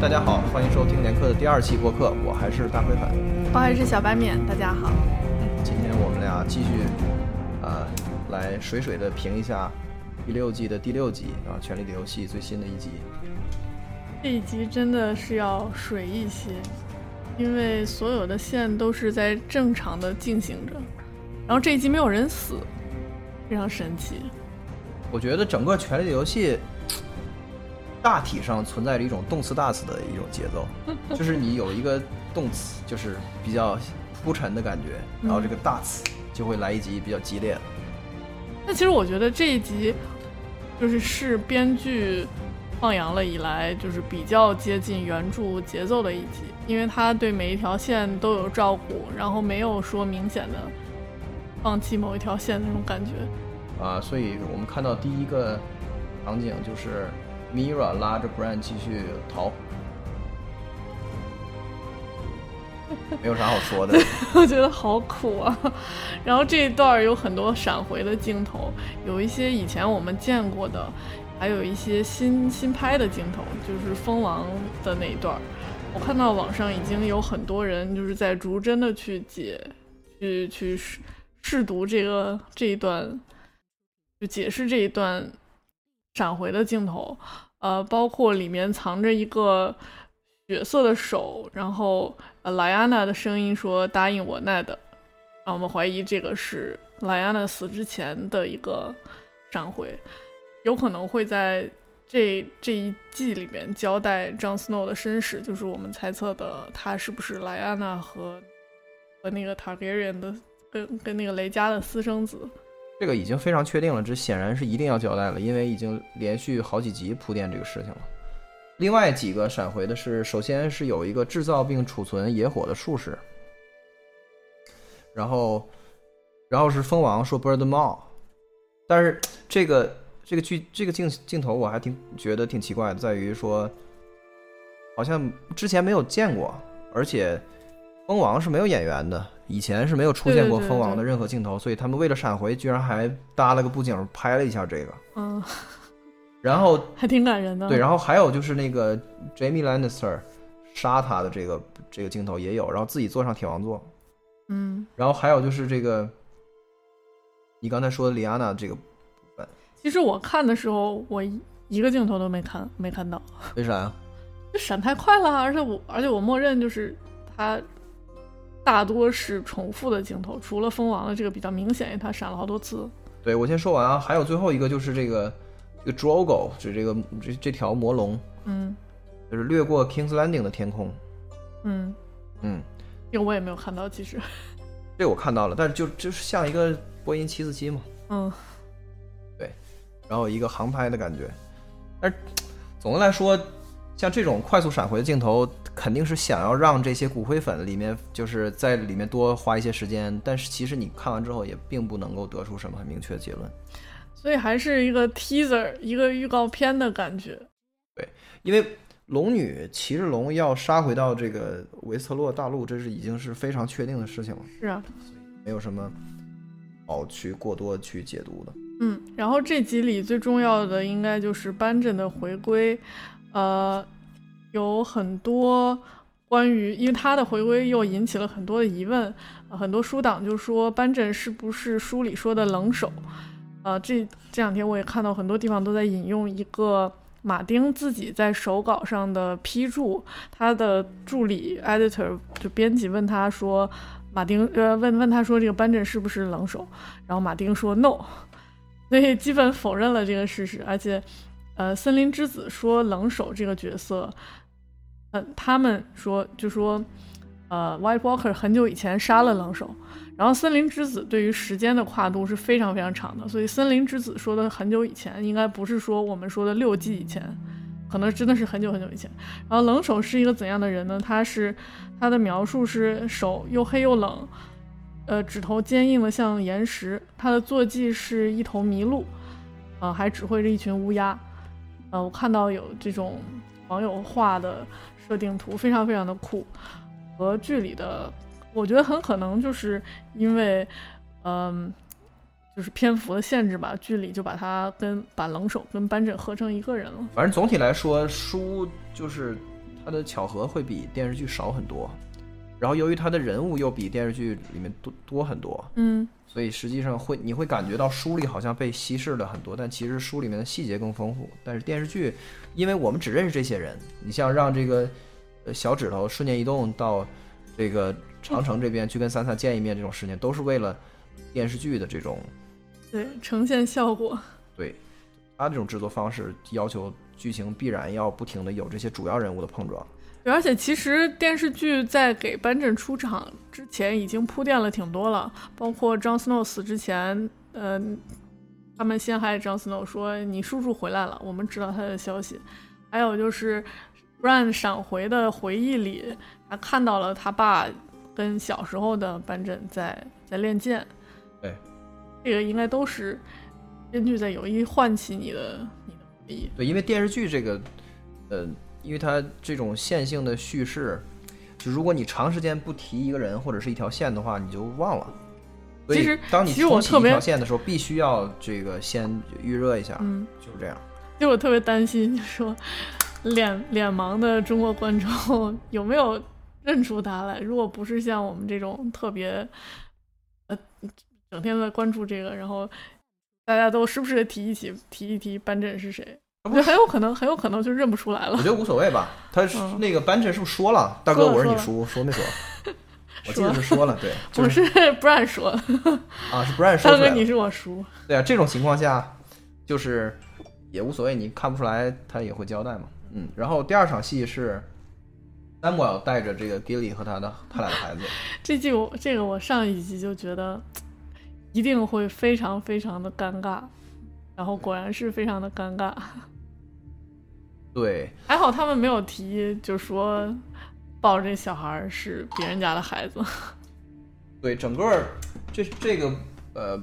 大家好，欢迎收听年课的第二期播客，我还是大灰粉，我还是小白面，大家好。嗯，今天我们俩继续，呃，来水水的评一下第六季的第六集啊，《权力的游戏》最新的一集。这一集真的是要水一些，因为所有的线都是在正常的进行着，然后这一集没有人死，非常神奇。我觉得整个《权力的游戏》大体上存在着一种动词大词的一种节奏，就是你有一个动词，就是比较铺陈的感觉，然后这个大词就会来一集比较激烈的。那其实我觉得这一集就是是编剧放羊了以来，就是比较接近原著节奏的一集，因为他对每一条线都有照顾，然后没有说明显的放弃某一条线那种感觉。啊，所以我们看到第一个场景就是 Mira 拉着 Bran 继续逃，没有啥好说的。我觉得好苦啊。然后这一段有很多闪回的镜头，有一些以前我们见过的，还有一些新新拍的镜头，就是蜂王的那一段。我看到网上已经有很多人就是在逐帧的去解，去去试试读这个这一段。就解释这一段闪回的镜头，呃，包括里面藏着一个血色的手，然后呃莱安娜的声音说答应我奈的，让我们怀疑这个是莱安娜死之前的一个闪回，有可能会在这这一季里面交代 Jon Snow 的身世，就是我们猜测的他是不是莱安娜和和那个塔格人的跟跟那个雷佳的私生子。这个已经非常确定了，这显然是一定要交代了，因为已经连续好几集铺垫这个事情了。另外几个闪回的是，首先是有一个制造并储存野火的术士，然后，然后是蜂王说 Bird Maw，但是这个这个剧这个镜镜头我还挺觉得挺奇怪的，在于说好像之前没有见过，而且蜂王是没有演员的。以前是没有出现过蜂王的任何镜头，所以他们为了闪回，居然还搭了个布景拍了一下这个。嗯，然后还挺感人的。对，然后还有就是那个 Jamie Lannister 杀他的这个这个镜头也有，然后自己坐上铁王座。嗯，然后还有就是这个你刚才说的里安娜这个部分。其实我看的时候，我一个镜头都没看，没看到。为啥呀？就闪太快了，而且我而且我默认就是他。大多是重复的镜头，除了蜂王的这个比较明显，因为他闪了好多次。对我先说完啊，还有最后一个就是这个这个 Drogo，就这个这这条魔龙，嗯，就是掠过 Kings Landing 的天空，嗯。嗯，这个我也没有看到，其实。这我看到了，但是就就是像一个波音七四七嘛，嗯，对，然后一个航拍的感觉，但是总的来说，像这种快速闪回的镜头。肯定是想要让这些骨灰粉里面，就是在里面多花一些时间，但是其实你看完之后也并不能够得出什么很明确的结论，所以还是一个 teaser，一个预告片的感觉。对，因为龙女骑着龙要杀回到这个维斯特洛大陆，这是已经是非常确定的事情了。是啊，没有什么好去过多去解读的。嗯，然后这集里最重要的应该就是班镇的回归，呃。有很多关于，因为他的回归又引起了很多的疑问，很多书党就说班镇是不是书里说的冷手？呃，这这两天我也看到很多地方都在引用一个马丁自己在手稿上的批注，他的助理 editor 就编辑问他说，马丁呃问问他说这个班镇是不是冷手？然后马丁说 no，所以基本否认了这个事实，而且呃森林之子说冷手这个角色。嗯，他们说就说，呃，White Walker 很久以前杀了冷手，然后森林之子对于时间的跨度是非常非常长的，所以森林之子说的很久以前，应该不是说我们说的六季以前，可能真的是很久很久以前。然后冷手是一个怎样的人呢？他是他的描述是手又黑又冷，呃，指头坚硬的像岩石，他的坐骑是一头麋鹿，呃，还指挥着一群乌鸦。呃，我看到有这种网友画的。设定图非常非常的酷，和剧里的，我觉得很可能就是因为，嗯，就是篇幅的限制吧，剧里就把他跟把冷手跟班镇合成一个人了。反正总体来说，书就是它的巧合会比电视剧少很多，然后由于它的人物又比电视剧里面多多很多，嗯所以实际上会你会感觉到书里好像被稀释了很多，但其实书里面的细节更丰富。但是电视剧，因为我们只认识这些人，你像让这个呃小指头瞬间移动到这个长城这边去跟三三见一面这种事情，都是为了电视剧的这种对，呈现效果。对他这种制作方式要求剧情必然要不停的有这些主要人物的碰撞。而且其实电视剧在给班镇出场之前已经铺垫了挺多了，包括 Jon Snow 死之前，呃，他们陷害 Jon Snow 说你叔叔回来了，我们知道他的消息。还有就是 Bran 闪回的回忆里，他看到了他爸跟小时候的班镇在在练剑。对，这个应该都是编剧在有意唤起你的你的回忆。对，因为电视剧这个，呃，因为它这种线性的叙事，就如果你长时间不提一个人或者是一条线的话，你就忘了。所以其实当你重启一条线的时候，必须要这个先预热一下，嗯。就是这样。就我特别担心，就说脸脸盲的中国观众有没有认出他来？如果不是像我们这种特别呃整天在关注这个，然后大家都时不时的提一起提一提班镇是谁，我觉得很有可能很有可能就认不出来了。我觉得无所谓吧。他那个班镇是不是说了？大哥，我是你叔，说没说？我记得是说了，对，就我是是不让说，啊，是不让说。大哥你是我叔，对啊，这种情况下，就是也无所谓，你看不出来，他也会交代嘛。嗯，然后第二场戏是 Samuel 带着这个 Gilly 和他的他俩的孩子，这季我这个我上一集就觉得一定会非常非常的尴尬，然后果然是非常的尴尬。对，还好他们没有提，就说抱着这小孩儿是别人家的孩子。对，整个这这个呃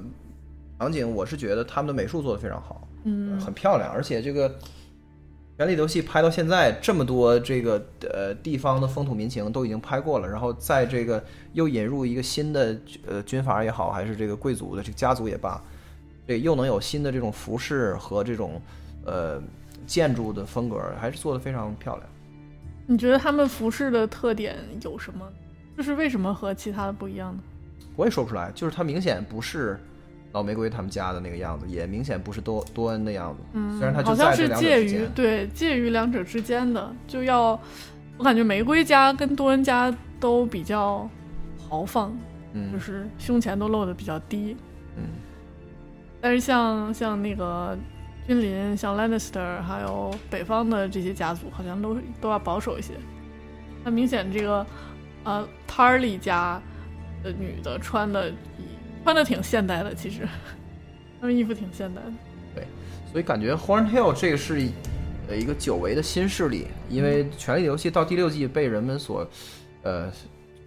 场景，我是觉得他们的美术做的非常好，嗯，很漂亮，而且这个《权力游戏》拍到现在，这么多这个呃地方的风土民情都已经拍过了，然后在这个又引入一个新的呃军阀也好，还是这个贵族的这个家族也罢，这又能有新的这种服饰和这种呃建筑的风格，还是做的非常漂亮。你觉得他们服饰的特点有什么？就是为什么和其他的不一样呢？我也说不出来，就是它明显不是老玫瑰他们家的那个样子，也明显不是多多恩的样子。嗯，虽然它好像是介于。对介于两者之间的，就要我感觉玫瑰家跟多恩家都比较豪放，就嗯是胸前都露的比较低。嗯，但是像像那个君临，像 Lannister，还有北方的这些家族，好像都都要保守一些。那明显这个呃 Tarly 家的女的穿的穿的挺现代的，其实她们衣服挺现代的。对所以感觉 Horn Hill 这个是一呃一个久违的新势力，因为《权力的游戏》到第六季被人们所呃，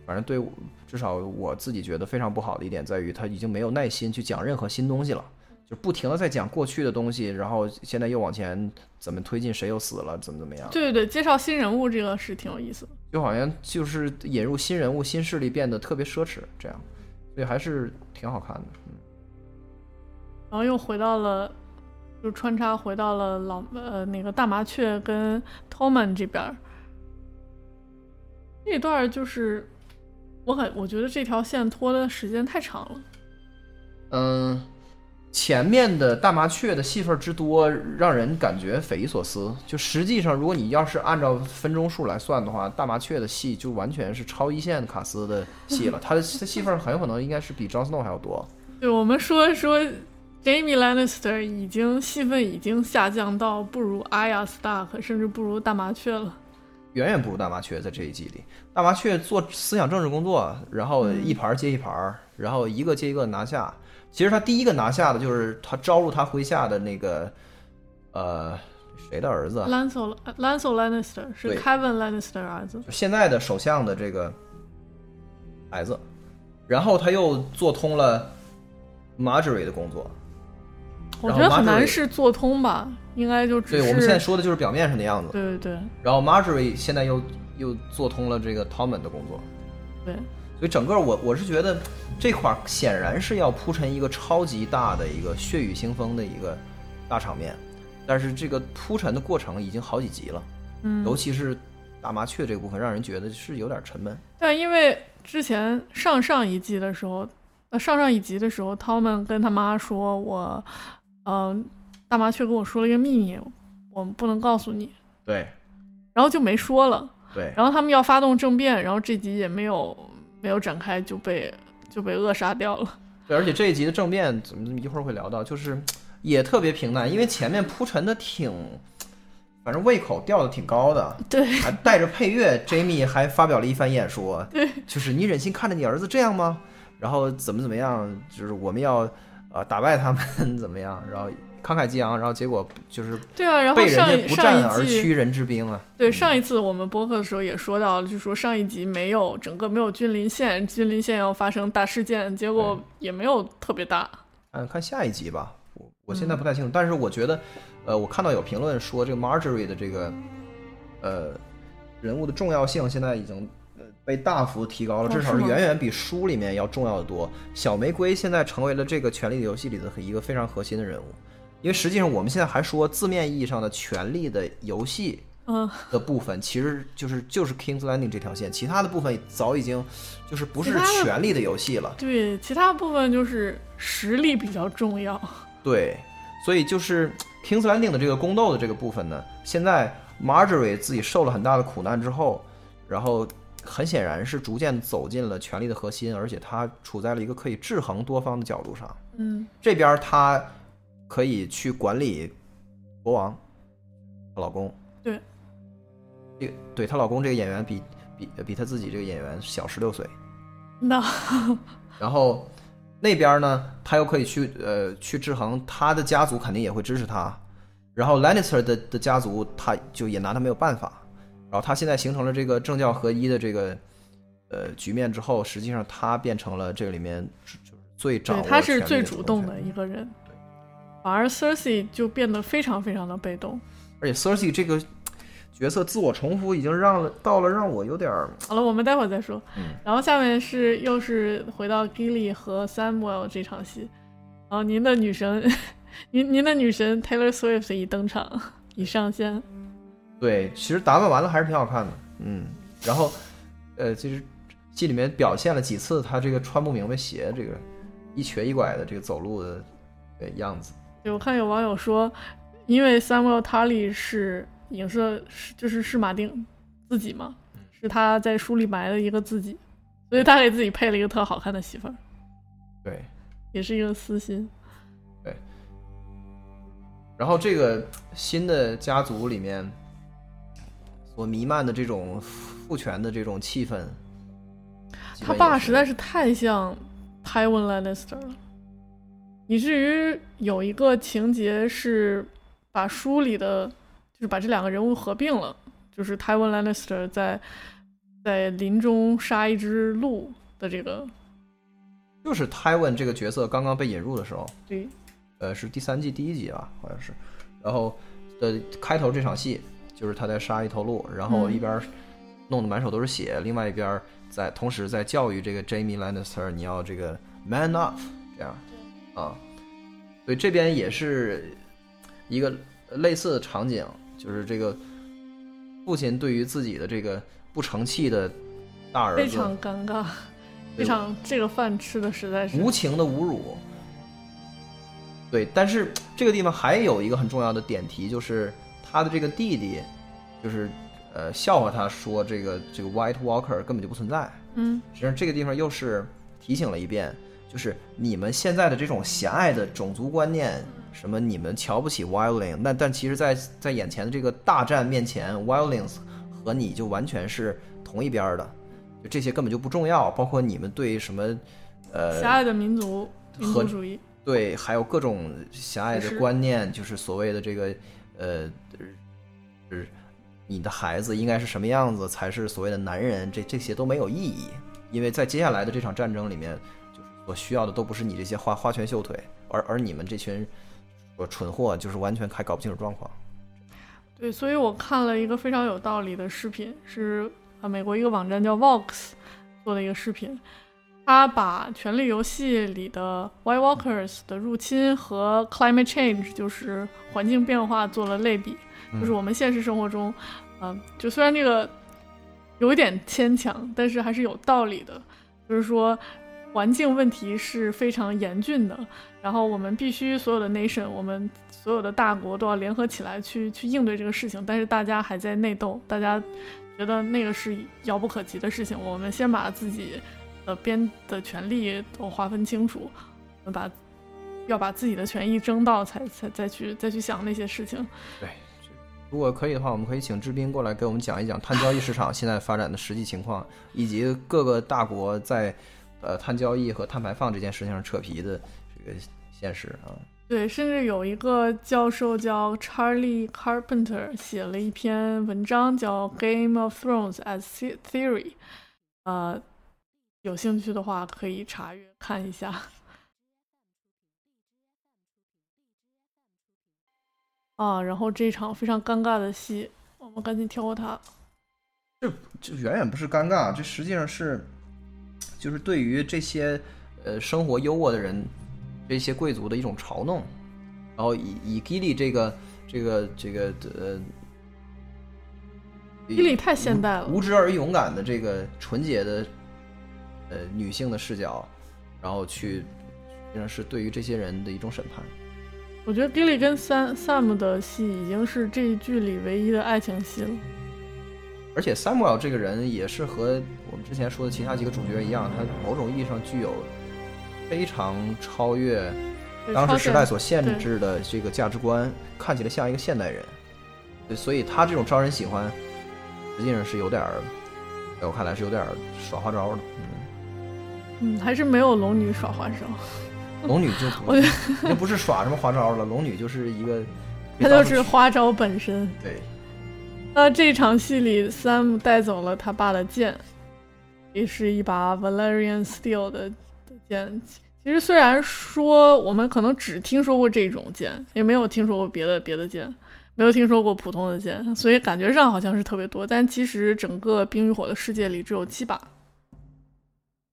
反正对至少我自己觉得非常不好的一点在于，他已经没有耐心去讲任何新东西了。就不停的在讲过去的东西，然后现在又往前怎么推进，谁又死了，怎么怎么样，对对对，介绍新人物这个是挺有意思的。就好像就是引入新人物、新势力变得特别奢侈，这样，所以还是挺好看的。嗯，然后又回到了，就穿插回到了老呃那个大麻雀跟 Tommen 这边儿。这段就是我感我觉得这条线拖的时间太长了。嗯，前面的大麻雀的戏份之多，让人感觉匪夷所思。就实际上，如果你要是按照分钟数来算的话，大麻雀的戏就完全是超一线卡斯的戏了。他的他戏份很有可能应该是比 Jon Snow 还要多。对我们说说，Jamie Lannister 已经戏份已经下降到不如 Arya Stark，甚至不如大麻雀了。远远不如大麻雀在这一季里。大麻雀做思想政治工作，然后一盘接一盘，然后一个接一个拿下。其实他第一个拿下的就是他招入他麾下的那个，呃，谁的儿子啊？Lancel Lancel Lannister 是 Kevin Lannister 儿子。就现在的首相的这个孩子，然后他又做通了 Marjorie 的工作。我觉得很难是做通吧，应该就只是对我们现在说的就是表面上的样子。对对对然后 Marjorie 现在又又做通了这个 Tommen 的工作。对，所以整个我我是觉得这块儿显然是要铺陈一个超级大的一个血雨腥风的一个大场面，但是这个铺陈的过程已经好几集了，嗯，尤其是大麻雀这部分，让人觉得是有点沉闷。但因为之前上上一季的时候，呃，上上一集的时候，他们跟他妈说，我，嗯、大麻雀跟我说了一个秘密，我们不能告诉你，对然后就没说了。对，然后他们要发动政变，然后这集也没有没有展开，就被就被扼杀掉了。对，而且这一集的政变，怎么一会儿会聊到，就是也特别平淡，因为前面铺陈的挺，反正胃口吊的挺高的，对，还带着配乐，Jamie 还发表了一番演说，对，就是你忍心看着你儿子这样吗？然后怎么怎么样，就是我们要呃打败他们 怎么样，然后慷慨激昂，然后结果就是对啊，然后被人上家不战一上一季，而屈人之兵啊。对上一次我们播客的时候也说到了，就说上一集没有整个没有君临县，君临县要发生大事件，结果也没有特别大。嗯，看下一集吧，我我现在不太清楚，但是我觉得，呃，我看到有评论说这个 Marjorie 的这个呃人物的重要性现在已经呃被大幅提高了，哦至少是远远比书里面要重要的多。小玫瑰现在成为了这个《权力的游戏》里的一个非常核心的人物，因为实际上我们现在还说字面意义上的权力的游戏嗯，的部分，其实就是就是 King's Landing 这条线，其他的部分早已经就是不是权力的游戏了。对，其他部分就是实力比较重要。对，所以就是 King's Landing 的这个宫斗的这个部分呢，现在 Marjorie 自己受了很大的苦难之后，然后很显然是逐渐走进了权力的核心，而且他处在了一个可以制衡多方的角度上。嗯，这边她可以去管理国王，她老公。对，这个对她老公这个演员比比比她自己这个演员小十六岁。那 然后那边呢，他又可以去呃去制衡他的家族，肯定也会支持他。然后 Lannister 的的家族，他就也拿他没有办法。然后他现在形成了这个政教合一的这个呃局面之后，实际上他变成了这个里面就是最掌对握他是最主动的一个人，反而 Cersei 就变得非常非常的被动。而且 Cersei 这个角色自我重复，已经让了到了让我有点儿好了，我们待会儿再说。嗯然后下面是又是回到 Gilly 和 Samuel 这场戏，然后您的女神，您您的女神 Taylor Swift 已登场，已上线。对，其实打扮完了还是挺好看的，嗯。然后，呃，其实戏里面表现了几次他这个穿不明白鞋，这个一瘸一拐的这个走路的呃样子。对我看有网友说，因为 Samuel Tully 是影射，是就是是马丁自己嘛，是他在书里埋的一个自己，所以他给自己配了一个特好看的媳妇儿，对，也是一个私心。对然后这个新的家族里面所弥漫的这种父权的这种气氛，他爸实在是太像 Tywin Lannister 了，以至于有一个情节是把书里的，就是把这两个人物合并了，就是 Tywin Lannister 在在林中杀一只鹿的这个，就是 Tywin 这个角色刚刚被引入的时候，对，呃，是第三季第一集吧，好像是。然后的开头这场戏，就是他在杀一头鹿，然后嗯一边弄得满手都是血，另外一边在同时在教育这个 Jamie Lannister，你要这个 man up，这样啊。所以这边也是一个类似的场景，就是这个父亲对于自己的这个不成器的大儿子非常尴尬，非常这个饭吃的实在是无情的侮辱。对，但是这个地方还有一个很重要的点题，就是他的这个弟弟，就是呃笑话他说这个这个 White Walker 根本就不存在。嗯实际上这个地方又是提醒了一遍，就是你们现在的这种狭隘的种族观念，什么你们瞧不起 Wildling，那但其实在，在眼前的这个大战面前，Wildlings 和你就完全是同一边儿的，就这些根本就不重要，包括你们对什么呃狭隘的民族民和族主义，对，还有各种狭隘的观念，就是所谓的这个呃，是你的孩子应该是什么样子才是所谓的男人，这这些都没有意义，因为在接下来的这场战争里面，就是所需要的都不是你这些花花拳绣腿，而而你们这群说蠢货，就是完全还搞不清楚状况。对，所以我看了一个非常有道理的视频，是啊美国一个网站叫 Vox 做的一个视频，他把《权力游戏》里的 White Walkers 的入侵和 climate change，就是环境变化做了类比，就是我们现实生活中，嗯、就虽然这个有一点牵强，但是还是有道理的。就是说，环境问题是非常严峻的，然后我们必须所有的 nation，我们所有的大国都要联合起来去去应对这个事情。但是大家还在内斗，大家觉得那个是遥不可及的事情。我们先把自己的边的权利都划分清楚，我们把要把自己的权益争到，才才再去再去想那些事情。对。如果可以的话，我们可以请志斌过来给我们讲一讲碳交易市场现在发展的实际情况，以及各个大国在呃碳交易和碳排放这件事情上扯皮的这个现实啊。对，甚至有一个教授叫 Charlie Carpenter 写了一篇文章叫《Game of Thrones as Theory》，呃，有兴趣的话可以查阅看一下。啊，然后这场非常尴尬的戏，我们赶紧跳过它。这这远远不是尴尬，这实际上是，就是对于这些呃生活优渥的人，这些贵族的一种嘲弄。然后以以 Gilly 这个这个这个呃，Gilly 太现代了，无知而勇敢的这个纯洁的呃女性的视角，然后去实际上是对于这些人的一种审判。我觉得 Gilly 跟 Sam Sam 的戏已经是这一剧里唯一的爱情戏了。而且 Samuel 这个人也是和我们之前说的其他几个主角一样，他某种意义上具有非常超越当时时代所限制的这个价值观，看起来像一个现代人。对，所以他这种招人喜欢，实际上是有点儿，在我看来是有点耍花招的。嗯，还是没有龙女耍花招。龙女就 不是耍什么花招了，龙女就是一个，她就是花招本身。对，那这场戏里，Sam 带走了他爸的剑，也是一把 Valerian Steel 的剑。其实虽然说我们可能只听说过这种剑，也没有听说过别的别的剑，没有听说过普通的剑，所以感觉上好像是特别多，但其实整个冰与火的世界里只有七把。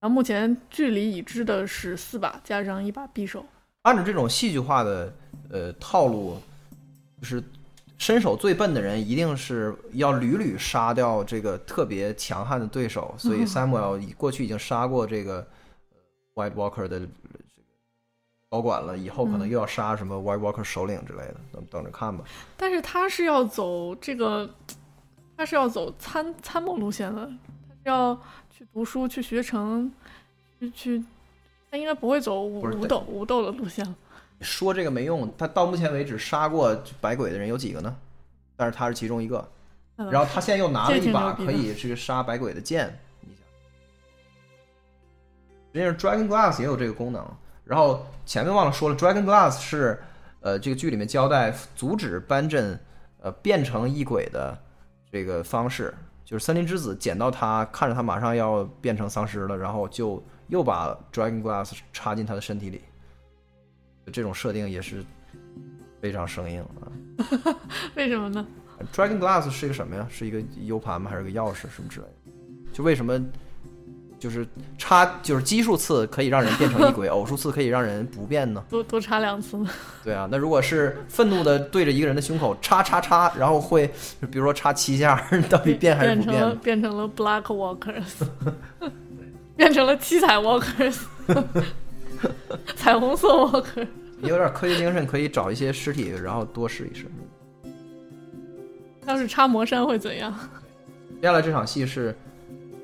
然后目前距离已知的是四把，加上一把匕首。按照这种戏剧化的呃套路，就是身手最笨的人一定是要屡屡杀掉这个特别强悍的对手。所以 Samuel 过去已经杀过这个 White Walker 的这个高管了，以后可能又要杀什么 White Walker 首领之类的，等等着看吧。但是他是要走这个，他是要走参参谋路线的，他是要。去读书，去学成，去去，他应该不会走武武斗武斗的路线。说这个没用，他到目前为止杀过百鬼的人有几个呢？但是他是其中一个。然后他现在又拿了一把可以这个杀百鬼的剑，你想，实际上 Dragon Glass 也有这个功能。然后前面忘了说了，Dragon Glass 是呃这个剧里面交代阻止班镇呃变成异鬼的这个方式。就是森林之子捡到他，看着他马上要变成丧尸了，然后就又把 Dragon Glass 插进他的身体里。这种设定也是非常生硬啊。为什么呢？Dragon Glass 是一个什么呀？是一个 U 盘吗？还是个钥匙什么之类的？就为什么？就是插，就是奇数次可以让人变成异 鬼，偶数次可以让人不变呢？多多插两次呢？对啊，那如果是愤怒的对着一个人的胸口插插插，然后会，比如说插七下，到底变还是不变？变成了 Black Walkers，变成了七彩 Walkers，彩虹色 Walker。有点科学精神，可以找一些尸体，然后多试一试。要是插魔山会怎样？接下来这场戏是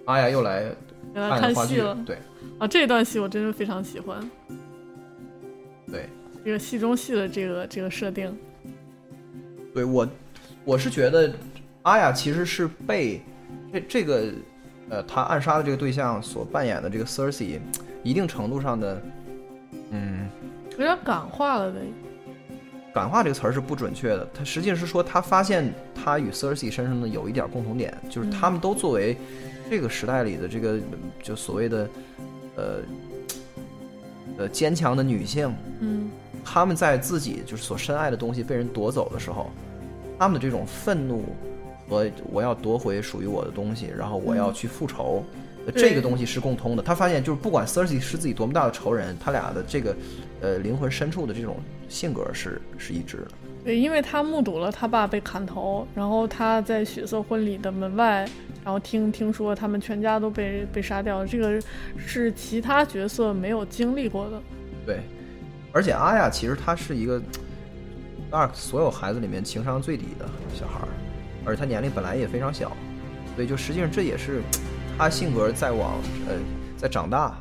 阿雅又来。看戏了，对啊，这段戏我真的非常喜欢。对这个戏中戏的这个这个设定，对我我是觉得阿雅其实是被这这个呃他暗杀的这个对象所扮演的这个 Cersei 一定程度上的嗯有点感化了呗。感化这个词儿是不准确的，他实际是说他发现他与 Cersei 身上的有一点共同点，就是他们都作为。这个时代里的这个就所谓的，呃，呃坚强的女性，嗯，他们在自己就是所深爱的东西被人夺走的时候，他们的这种愤怒和我要夺回属于我的东西，然后我要去复仇，这个东西是共通的。他发现就是不管 Cersei 是自己多么大的仇人，他俩的这个呃灵魂深处的这种性格是是一致的。对，因为他目睹了他爸被砍头，然后他在血色婚礼的门外。然后听听说他们全家都被被杀掉，这个是其他角色没有经历过的。对，而且阿雅其实她是一个 Dark 所有孩子里面情商最低的小孩儿，而且他年龄本来也非常小，所以就实际上这也是他性格在往呃在长大，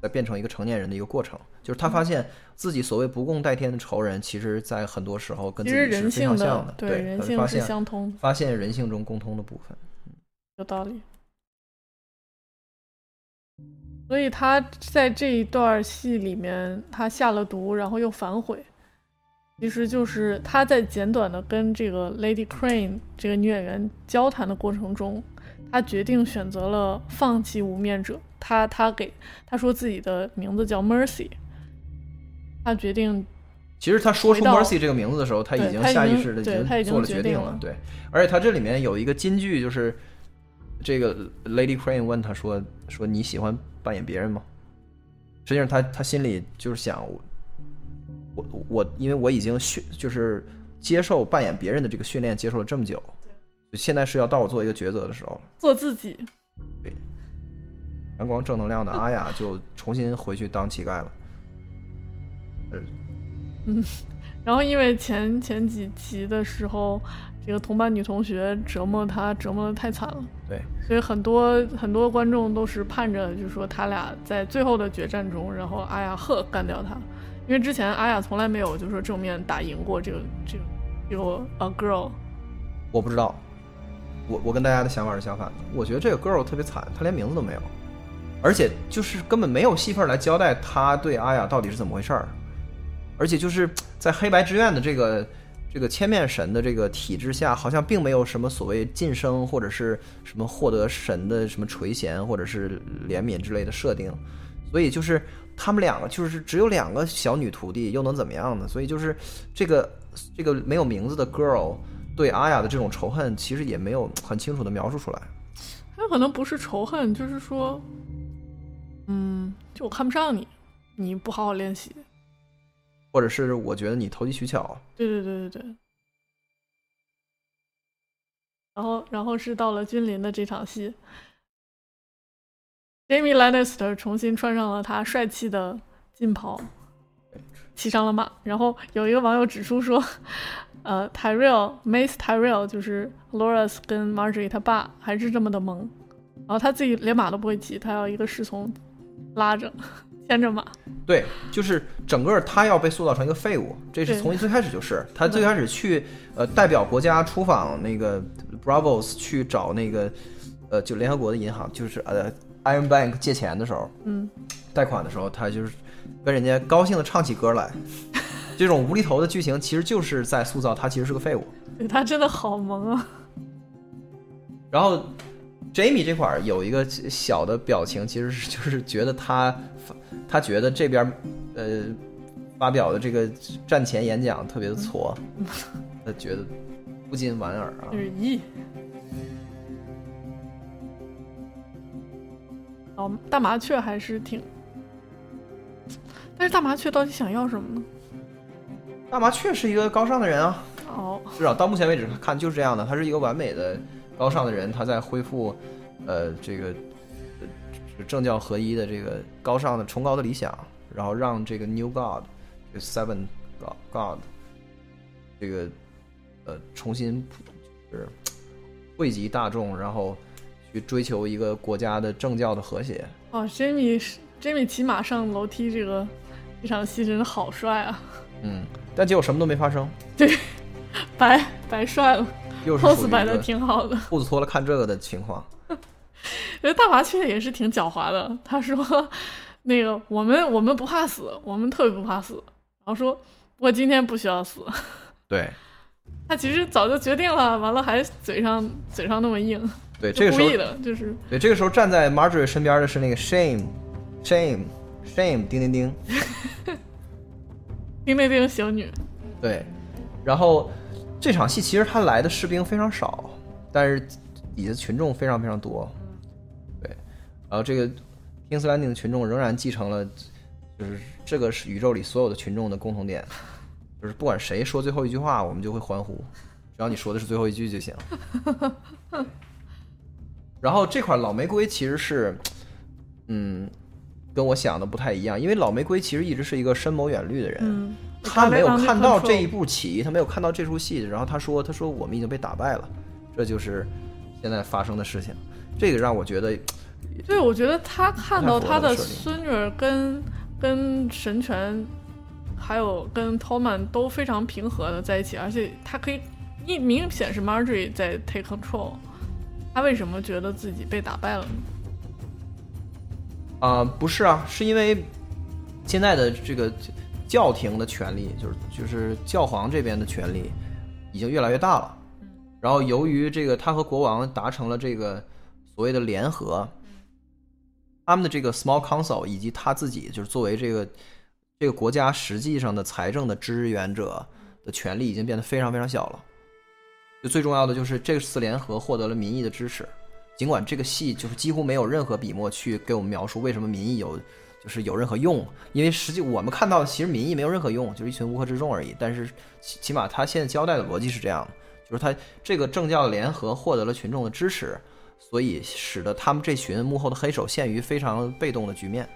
在变成一个成年人的一个过程。就是他发现自己所谓不共戴天的仇人，其实在很多时候跟自己是非人性常像的，对人性是相通的，发现人性中共通的部分。有道理。所以他在这一段戏里面，他下了毒，然后又反悔，其实就是他在简短的跟这个 Lady Crane 这个女演员交谈的过程中，他决定选择了放弃无面者。他他给他说自己的名字叫 Mercy，他决定其实他说出 Mercy 这个名字的时候，他已经下意识的已经做了决定了对，而且他这里面有一个金句，就是这个 Lady Crane 问他说：“说你喜欢扮演别人吗？”实际上他他心里就是想，我我我，因为我已经训就是接受扮演别人的这个训练，接受了这么久，现在是要到我做一个抉择的时候了。做自己。对。阳光正能量的阿雅就重新回去当乞丐了。嗯。然后因为前前几集的时候，这个同班女同学折磨他，折磨的太惨了，对，所以很多很多观众都是盼着，就是说他俩在最后的决战中，然后阿雅赫干掉他，因为之前阿雅从来没有就是说正面打赢过这个这个这个 a girl，我不知道，我我跟大家的想法是相反的。我觉得这个 girl 特别惨，她连名字都没有，而且就是根本没有戏份来交代她对阿雅到底是怎么回事儿，而且就是在黑白之愿的这个这个千面神的这个体制下，好像并没有什么所谓晋升或者是什么获得神的什么垂涎或者是怜悯之类的设定，所以就是他们两个就是只有两个小女徒弟，又能怎么样呢？所以就是这个这个没有名字的 girl 对阿雅的这种仇恨，其实也没有很清楚的描述出来。他可能不是仇恨，就是说，嗯，就我看不上你，你不好好练习。或者是我觉得你投机取巧，对对对对对。然后，然后是到了君临的这场戏，Jamie Lannister 重新穿上了他帅气的劲袍，骑上了马。然后有一个网友指出说，呃，Tyrell Mace Tyrell 就是 Loras 跟 Marjorie 他爸还是这么的萌，然后他自己连马都不会骑，他要一个侍从拉着牵着马。对，就是整个他要被塑造成一个废物，这是对从最开始就是他最开始去呃代表国家出访那个 Bravos 去找那个呃就联合国的银行，就是呃 Iron Bank 借钱的时候，嗯，贷款的时候，他就是跟人家高兴的唱起歌来。这种无厘头的剧情，其实就是在塑造他其实是个废物。对他真的好萌啊！然后，Jamie 这块儿有一个小的表情，其实是就是觉得他他觉得这边呃发表的这个战前演讲特别的挫，他觉得不禁莞尔啊就。是咦。哦，大麻雀还是挺，但是大麻雀到底想要什么呢？大麻雀是一个高尚的人啊，哦，至少到目前为止看就是这样的，他是一个完美的高尚的人，他在恢复呃这个呃政教合一的这个高尚的崇高的理想，然后让这个 New God 这个 Seven God God 这个呃重新就是惠及大众，然后去追求一个国家的政教的和谐。哦，Jimmy 是 Jimmy 骑马上楼梯这个这场戏真的好帅啊，嗯，但结果什么都没发生，对白白帅了又，pose 摆的挺好的。裤子脱了看这个的情况。因为大麻雀也是挺狡猾的。他说：“ 那个我们我们不怕死，我们特别不怕死。”然后说：“我今天不需要死。对” 他其实早就决定了，完了还嘴上嘴上那么硬，对，这个时候故意的，就是对，这个时候站在 Marjorie 身边的是那个 Shame，Shame，Shame，叮叮叮。丁那丁小女。对，然后这场戏其实他来的士兵非常少，但是底下群众非常非常多。对，然后这个 Kings Landing 的群众仍然继承了，就是这个是宇宙里所有的群众的共同点，就是不管谁说最后一句话，我们就会欢呼，只要你说的是最后一句就行。然后这款老玫瑰其实是，嗯，跟我想的不太一样，因为老玫瑰其实一直是一个深谋远虑的人，嗯，他没有看到这一步，棋，他没有看到这出戏，然后他说：“他说我们已经被打败了，这就是现在发生的事情。”这个让我觉得，对，我觉得他看到他的孙女儿跟跟神权，还有跟 Toman 都非常平和的在一起，而且他可以一明显是 Marjorie 在 take control，他为什么觉得自己被打败了呢？啊、不是啊，是因为现在的这个教廷的权力，就是就是教皇这边的权力已经越来越大了。然后由于这个他和国王达成了这个所谓的联合，他们的这个 small council 以及他自己就是作为这个这个国家实际上的财政的支援者的权力已经变得非常非常小了。就最重要的就是这次联合获得了民意的支持，尽管这个戏就是几乎没有任何笔墨去给我们描述为什么民意有就是有任何用，因为实际我们看到其实民意没有任何用，就是一群乌合之众而已。但是起起码他现在交代的逻辑是这样的，就是他这个政教联合获得了群众的支持，所以使得他们这群幕后的黑手陷于非常被动的局面，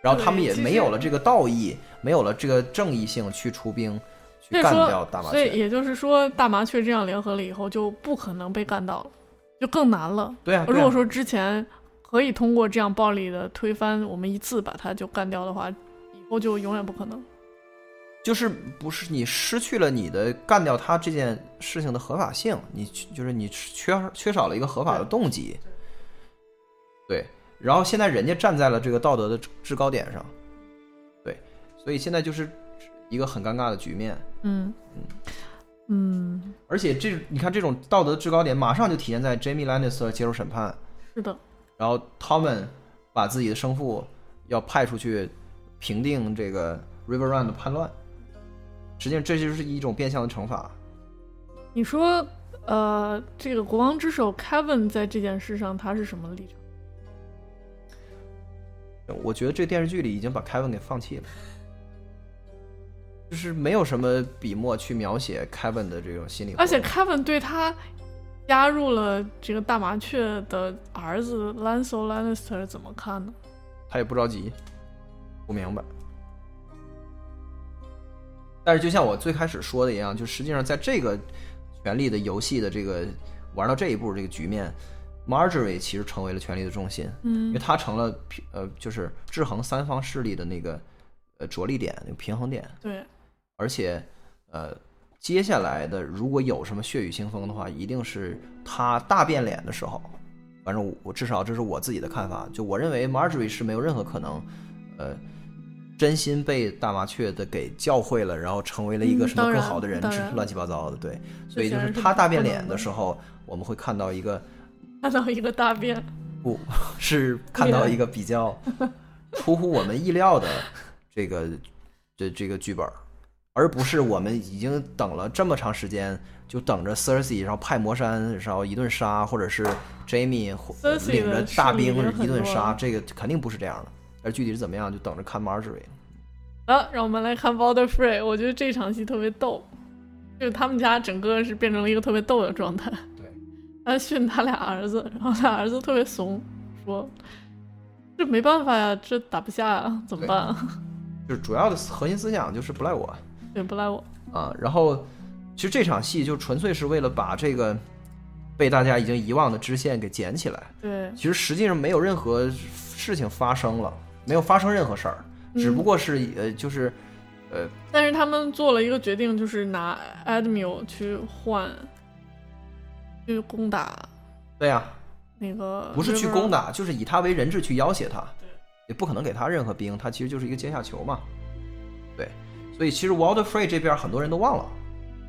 然后他们也没有了这个道义，没有了这个正义性去出兵去干掉，大麻雀。所以也就是说，大麻雀这样联合了以后，就不可能被干到了，就更难了。对啊，对啊如果说之前可以通过这样暴力的推翻，我们一次把它就干掉的话，以后就永远不可能。就是不是你失去了你的干掉他这件事情的合法性，你就是你缺缺少了一个合法的动机。对，然后现在人家站在了这个道德的制制高点上，对，所以现在就是一个很尴尬的局面。嗯嗯，而且这你看这种道德制高点，马上就体现在 Jamie Lannister 接受审判，是的，然后 Tommen 把自己的生父要派出去平定这个 River Run 的叛乱，实际上这就是一种变相的惩罚。你说，呃，这个国王之首 Kevin 在这件事上他是什么立场？我觉得这电视剧里已经把 Kevin 给放弃了，就是没有什么笔墨去描写凯文的这种心理。而且 Kevin 对他加入了这个大麻雀的儿子 Lancel Lannister 怎么看呢？他也不着急，不明白。但是就像我最开始说的一样，就实际上在这个权力的游戏的这个玩到这一步这个局面，Marjorie 其实成为了权力的重心，嗯因为嗯她成了平呃就是制衡三方势力的那个呃着力点、那个平衡点。对，而且，呃，接下来的如果有什么血雨腥风的话，一定是他大变脸的时候。反正我我至少这是我自己的看法，就我认为 Marjorie 是没有任何可能，呃，真心被大麻雀的给教会了，然后成为了一个什么更好的人，乱七八糟的。对，所以就是他大变脸的时候，我们会看到一个 看到一个大变，不是看到一个比较出乎我们意料的这个这这个剧本儿，而不是我们已经等了这么长时间，就等着 Cersei 然后派魔山然后一顿杀，或者是 Jamie 领着大兵一顿杀，这个肯定不是这样的。而具体是怎么样，就等着看 Marjorie。啊，让我们来看 Border Free，。我觉得这场戏特别逗，就是他们家整个是变成了一个特别逗的状态。对，他训他俩儿子，然后他儿子特别怂，说：“这没办法呀，这打不下呀，怎么办啊？就是主要的核心思想就是不赖我。对，不赖我。啊，然后其实这场戏就纯粹是为了把这个被大家已经遗忘的支线给捡起来。对，其实实际上没有任何事情发生了，没有发生任何事儿，只不嗯过是呃，就是呃，但是他们做了一个决定，就是拿 Admiral 去换，去攻打对呀、那个，不是去攻。打，就是以他为人质去要挟他，也不可能给他任何兵，他其实就是一个阶下囚嘛。对，所以其实 Walder Frey 这边很多人都忘了。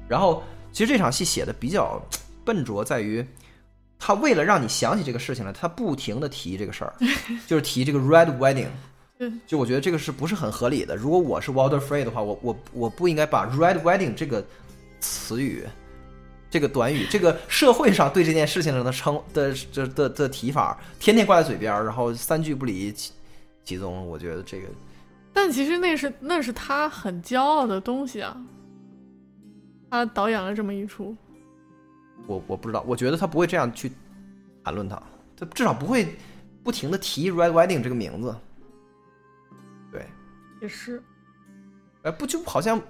然后其实这场戏写的比较笨拙，在于他为了让你想起这个事情来，他不停的提这个事儿，就是提这个 Red Wedding 对。就我觉得这个是不是很合理的？如果我是 Walder Frey 的话，我我我不应该把 Red Wedding 这个词语。这个短语，这个社会上对这件事情的称的的的的提法，天天挂在嘴边，然后三句不离其其中。我觉得这个但其实那是那是他很骄傲的东西啊。他导演了这么一出，我我不知道，我觉得他不会这样去谈论他。他至少不会不停的提 Red Wedding 这个名字。对，也是。哎，不就好像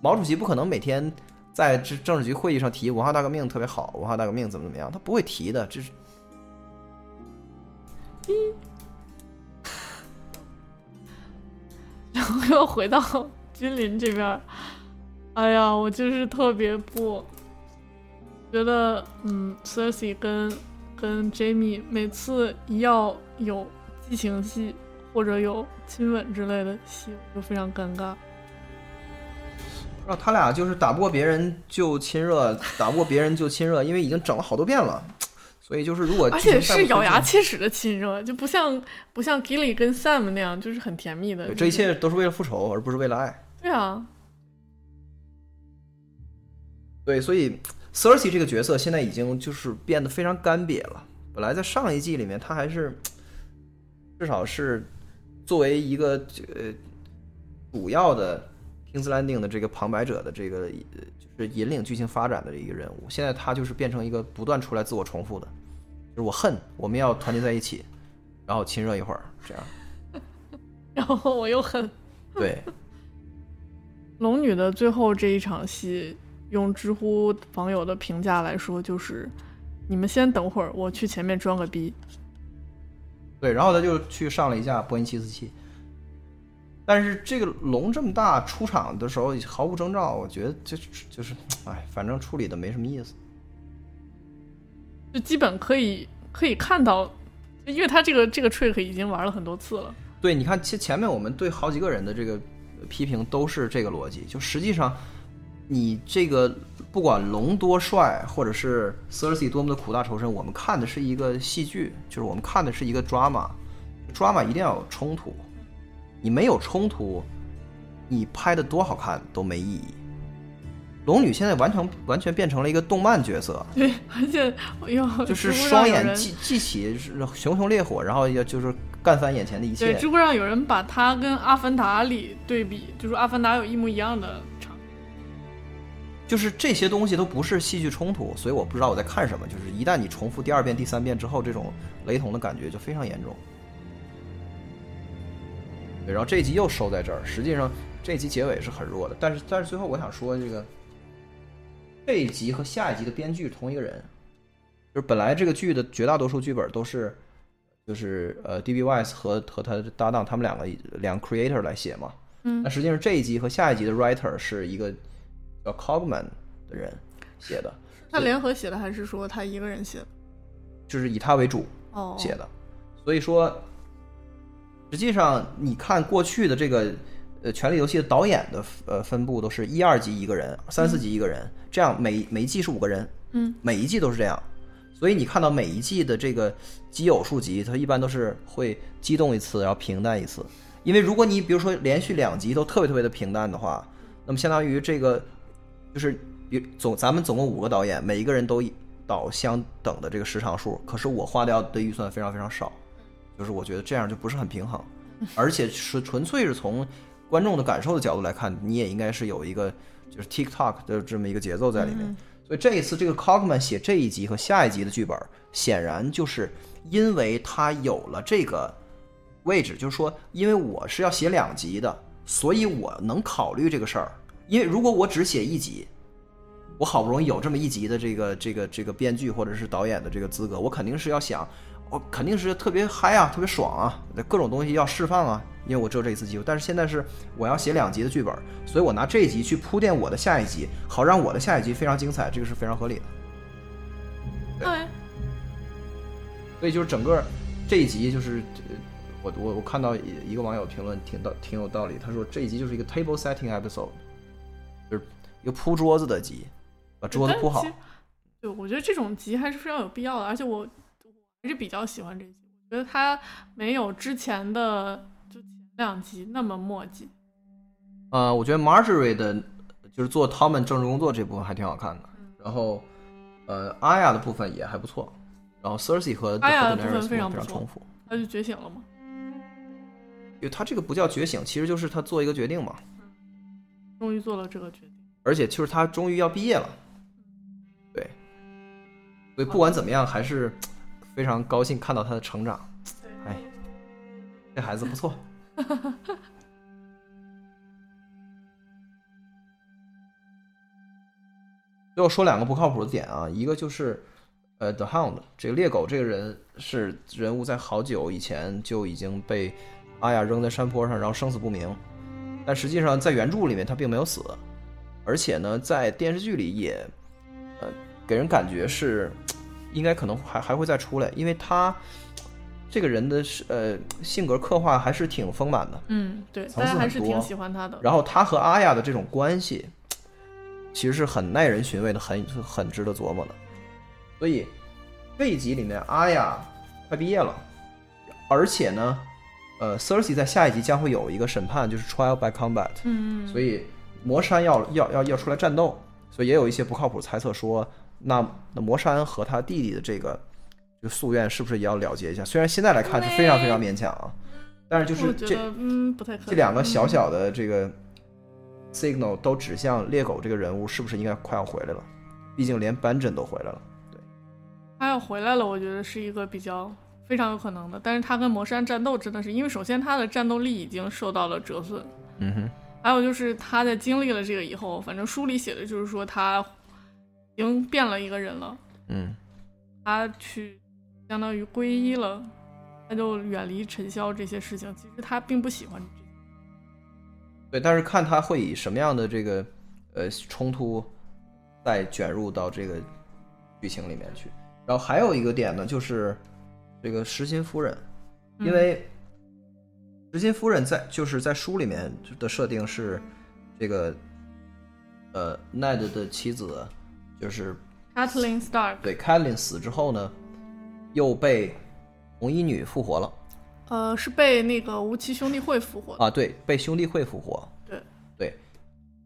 毛主席不可能每天在政政治局会议上提文化大革命特别好，文化大革命怎么怎么样，他不会提的，这是。然后又回到君临这边，哎呀，我就是特别不觉得，嗯，Cersei 跟跟 Jamie 每次一要有激情戏或者有亲吻之类的戏，就非常尴尬。不知道他俩就是打不过别人就亲热，打不过别人就亲热，因为已经整了好多遍了。所以就是如果而且是咬牙切齿的亲热，就不像不像 Gilly 跟 Sam 那样，就是很甜蜜的。这一切都是为了复仇，而不是为了爱。对啊。对，所以 Cersei 这个角色现在已经就是变得非常干瘪了。本来在上一季里面，他还是至少是作为一个呃主要的 King's Landing 的这个旁白者的这个就是引领剧情发展的一个人物。现在他就是变成一个不断出来自我重复的。就是我恨，我们要团结在一起，然后亲热一会儿，这样。然后我又恨。对。龙女的最后这一场戏，用知乎网友的评价来说，就是你们先等会儿，我去前面装个逼。对，然后他就去上了一架波音七四七。但是这个龙这么大，出场的时候毫无征兆，我觉得就就是，哎，反正处理的没什么意思。就基本可以可以看到，因为他这个这个 trick 已经玩了很多次了。对，你看前前面我们对好几个人的这个批评都是这个逻辑。就实际上，你这个不管龙多帅，或者是 Cersei 多么的苦大仇深，我们看的是一个戏剧，就是我们看的是一个 drama，drama 一定要有冲突。你没有冲突，你拍的多好看都没意义。龙女现在完全完全变成了一个动漫角色，对，而且又就是双眼记记起熊熊烈火，然后要就是干翻眼前的一切。对，知乎上有人把他跟《阿凡达》里对比，就说《阿凡达》有一模一样的场景。就是这些东西都不是戏剧冲突，所以我不知道我在看什么。就是一旦你重复第二遍、第三遍之后，这种雷同的感觉就非常严重。对，然后这一集又收在这儿，实际上这一集结尾是很弱的，但是但是最后我想说这个。这一集和下一集的编剧同一个人，就是本来这个剧的绝大多数剧本都是，就是呃，D.B. Weiss 和和他的搭档他们两个两个 creator 来写嘛。嗯。那实际上这一集和下一集的 writer 是一个叫 Cogman 的人写的。他联合写的还是说他一个人写的？就是以他为主写的。所以说，实际上你看过去的这个。呃，权力游戏的导演的呃分布都是一二级一个人，三四级一个人，这样每每一季是五个人，嗯，每一季都是这样，所以你看到每一季的这个基偶数集，它一般都是会激动一次，然后平淡一次，因为如果你比如说连续两集都特别特别的平淡的话，那么相当于这个就是比总咱们总共五个导演，每一个人都导相等的这个时长数，可是我花掉的预算非常非常少，就是我觉得这样就不是很平衡，而且是纯粹是从。观众的感受的角度来看，你也应该是有一个就是 TikTok 的这么一个节奏在里面。所以这一次这个 Cogman 写这一集和下一集的剧本，显然就是因为他有了这个位置，就是说，因为我是要写两集的，所以我能考虑这个事儿。因为如果我只写一集，我好不容易有这么一集的这个这个这个编剧或者是导演的这个资格，我肯定是要想。我肯定是特别嗨啊，特别爽啊，各种东西要释放啊，因为我只有这一次机会。但是现在是我要写两集的剧本，所以我拿这一集去铺垫我的下一集，好让我的下一集非常精彩，这个是非常合理的。对。所以就是整个这一集就是，我我我看到一个网友评论挺道挺有道理，他说这一集就是一个 table setting episode，就是一个铺桌子的集，把桌子铺好。对，我觉得这种集还是非常有必要的，而且我。还是比较喜欢这集，我觉得他没有之前的就前两集那么墨迹。呃，我觉得 Marjorie 的，就是做 Tom 政治工作这部分还挺好看的。然后，呃，阿雅的部分也还不错。然后 Cersei 和阿雅的部分非常非常重复。他就觉醒了吗？因为他这个不叫觉醒，其实就是他做一个决定嘛。终于做了这个决定。而且就是他终于要毕业了。对。所以不管怎么样，还是。非非常高兴看到他的成长。哎，这孩子不错。最后说两个不靠谱的点啊，一个就是，呃，The Hound 这个猎狗这个人是人物，在好久以前就已经被阿雅扔在山坡上，然后生死不明。但实际上在原著里面他并没有死，而且呢，在电视剧里也，呃，给人感觉是应该可能还还会再出来，因为他这个人的是呃性格刻画还是挺丰满的。嗯，对，层大家还是挺喜欢他的。然后他和阿雅的这种关系，其实是很耐人寻味的，很很值得琢磨的。所以这一集里面，阿雅快毕业了，而且呢，呃，Cersei 在下一集将会有一个审判，就是 Trial by Combat，嗯，所以魔山要要要要出来战斗，所以也有一些不靠谱猜测说，那那魔山和他弟弟的这个这个夙愿是不是也要了结一下？虽然现在来看是非常非常勉强啊，但是就是这嗯不太可能。这两个小嗯小的这个 signal 都指向猎狗这个人物是不是应该快要回来了？毕竟连班真都回来了。对他要回来了，我觉得是一个比较非常有可能的。但是他跟魔山战斗真的是，因为首先他的战斗力已经受到了折损，嗯哼，还有就是他在经历了这个以后，反正书里写的就是说他已经变了一个人了，嗯，他去相当于皈依了，他就远离尘嚣这些事情。其实他并不喜欢这些。对，但是看他会以什么样的这个呃冲突再卷入到这个剧情里面去。然后还有一个点呢，就是这个石心夫人，因为石心夫人在就是在书里面的设定是这个呃奈德的妻子，就是 Kathleen Stark，对 c a t l i n 死之后呢，又被红衣女复活了呃，是被那个无期兄弟会复活。啊，对，被兄弟会复活。对对，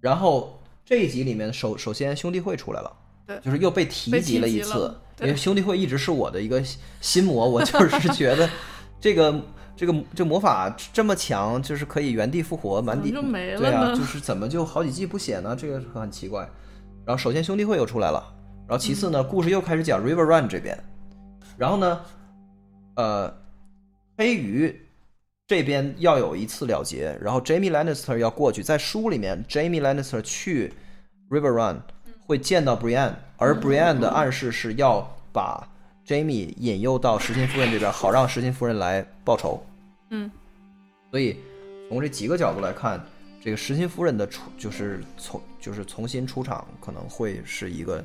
然后这一集里面首首先兄弟会出来了，对就是又被提及了一次，因为兄弟会一直是我的一个心魔，我就是 觉得这个这个这魔法这么强，就是可以原地复活，满地就没了对啊，就是怎么就好几季不写呢？这个很奇怪。然后首先兄弟会又出来了，然后其次呢，嗯。故事又开始讲 River Run 这边，然后呢，呃，黑鱼这边要有一次了结，然后 Jamie Lannister 要过去，在书里面，Jamie Lannister 去 River Run 会见到 Brienne，而 Brienne 的暗示是要把 Jamie 引诱到石心夫人这边，好让石心夫人来报仇。嗯，所以从这几个角度来看，这个石心夫人的出就是从就是重新出场，可能会是一个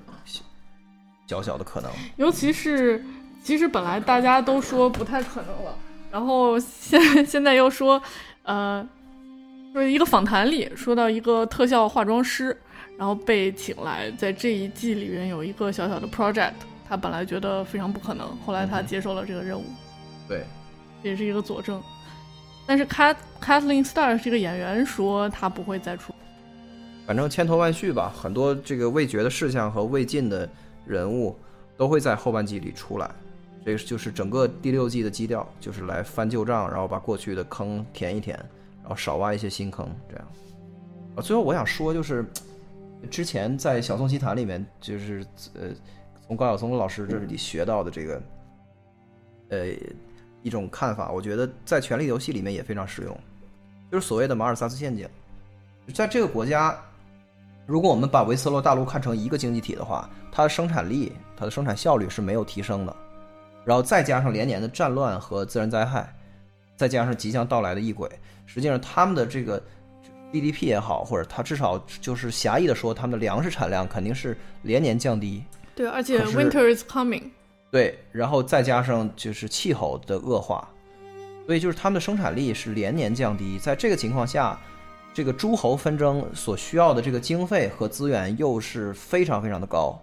小小的可能。尤其是其实本来大家都说不太可能了，然后现现在又说，呃，就是一个访谈里说到一个特效化妆师，然后被请来，在这一季里面有一个小小的 project，他本来觉得非常不可能，后来他接受了这个任务，对，也是一个佐证。但是 Cat Kathleen Starr 这个演员说他不会再出，反正千头万绪吧，很多这个未决的事项和未尽的人物都会在后半季里出来。这就是整个第六季的基调，就是来翻旧账，然后把过去的坑填一填，然后少挖一些新坑，这样。啊，最后我想说就是，之前在《小松奇谈》里面，就是呃，从高晓松老师这里学到的这个，呃，一种看法，我觉得在《权力游戏》里面也非常实用，就是所谓的马尔萨斯陷阱。在这个国家，如果我们把维斯洛大陆看成一个经济体的话，它的生产力、它的生产效率是没有提升的。然后再加上连年的战乱和自然灾害，再加上即将到来的异鬼，实际上他们的这个 GDP 也好，或者它至少就是狭义的说，他们的粮食产量肯定是连年降低。对，而且 Winter is coming，对，然后再加上就是气候的恶化，所以就是他们的生产力是连年降低。在这个情况下，这个诸侯纷争所需要的这个经费和资源又是非常非常的高，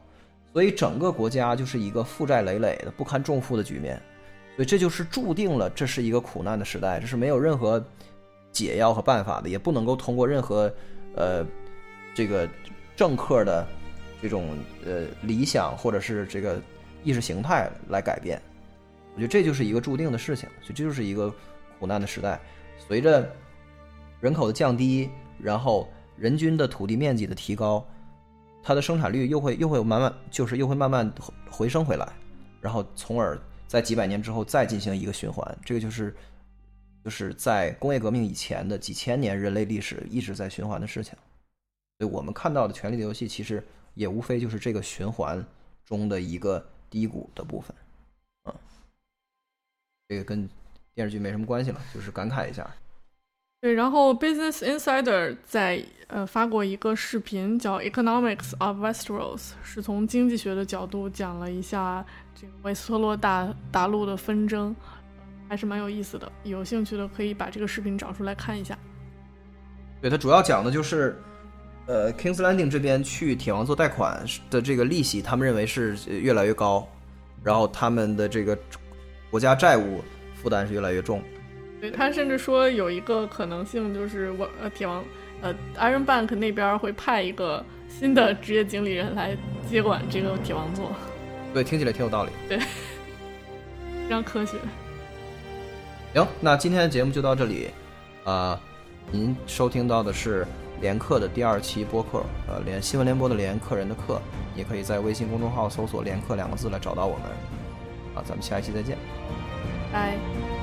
所以整个国家就是一个负债累累的不堪重负的局面。所以这就是注定了这是一个苦难的时代，这是没有任何解药和办法的，也不能够通过任何呃这个政客的这种呃理想或者是这个意识形态来改变。我觉得这就是一个注定的事情，所以这就是一个苦难的时代。随着人口的降低，然后人均的土地面积的提高，它的生产率又会又会慢慢就是又会慢慢回升回来，然后从而在几百年之后再进行一个循环，这个就是就是在工业革命以前的几千年人类历史一直在循环的事情。所以我们看到的《权力的游戏》其实也无非就是这个循环中的一个低谷的部分，嗯，这个跟电视剧没什么关系了，就是感慨一下。对，然后 Business Insider 在呃发过一个视频，叫《Economics of Westeros》，是从经济学的角度讲了一下这个维斯特洛大大陆的纷争，还是蛮有意思的。有兴趣的可以把这个视频找出来看一下。对，它主要讲的就是，呃，Kings Landing 这边去铁王座贷款的这个利息，他们认为是越来越高，然后他们的这个国家债务负担是越来越重。对他甚至说有一个可能性就是我呃铁王呃 Iron Bank 那边会派一个新的职业经理人来接管这个铁王座，对，听起来挺有道理。对非常科学。行，那今天的节目就到这里。啊、您收听到的是连客的第二期播客，呃，连新闻联播的连客人的客，也可以在微信公众号搜索“连客”两个字来找到我们。啊，咱们下一期再见。拜。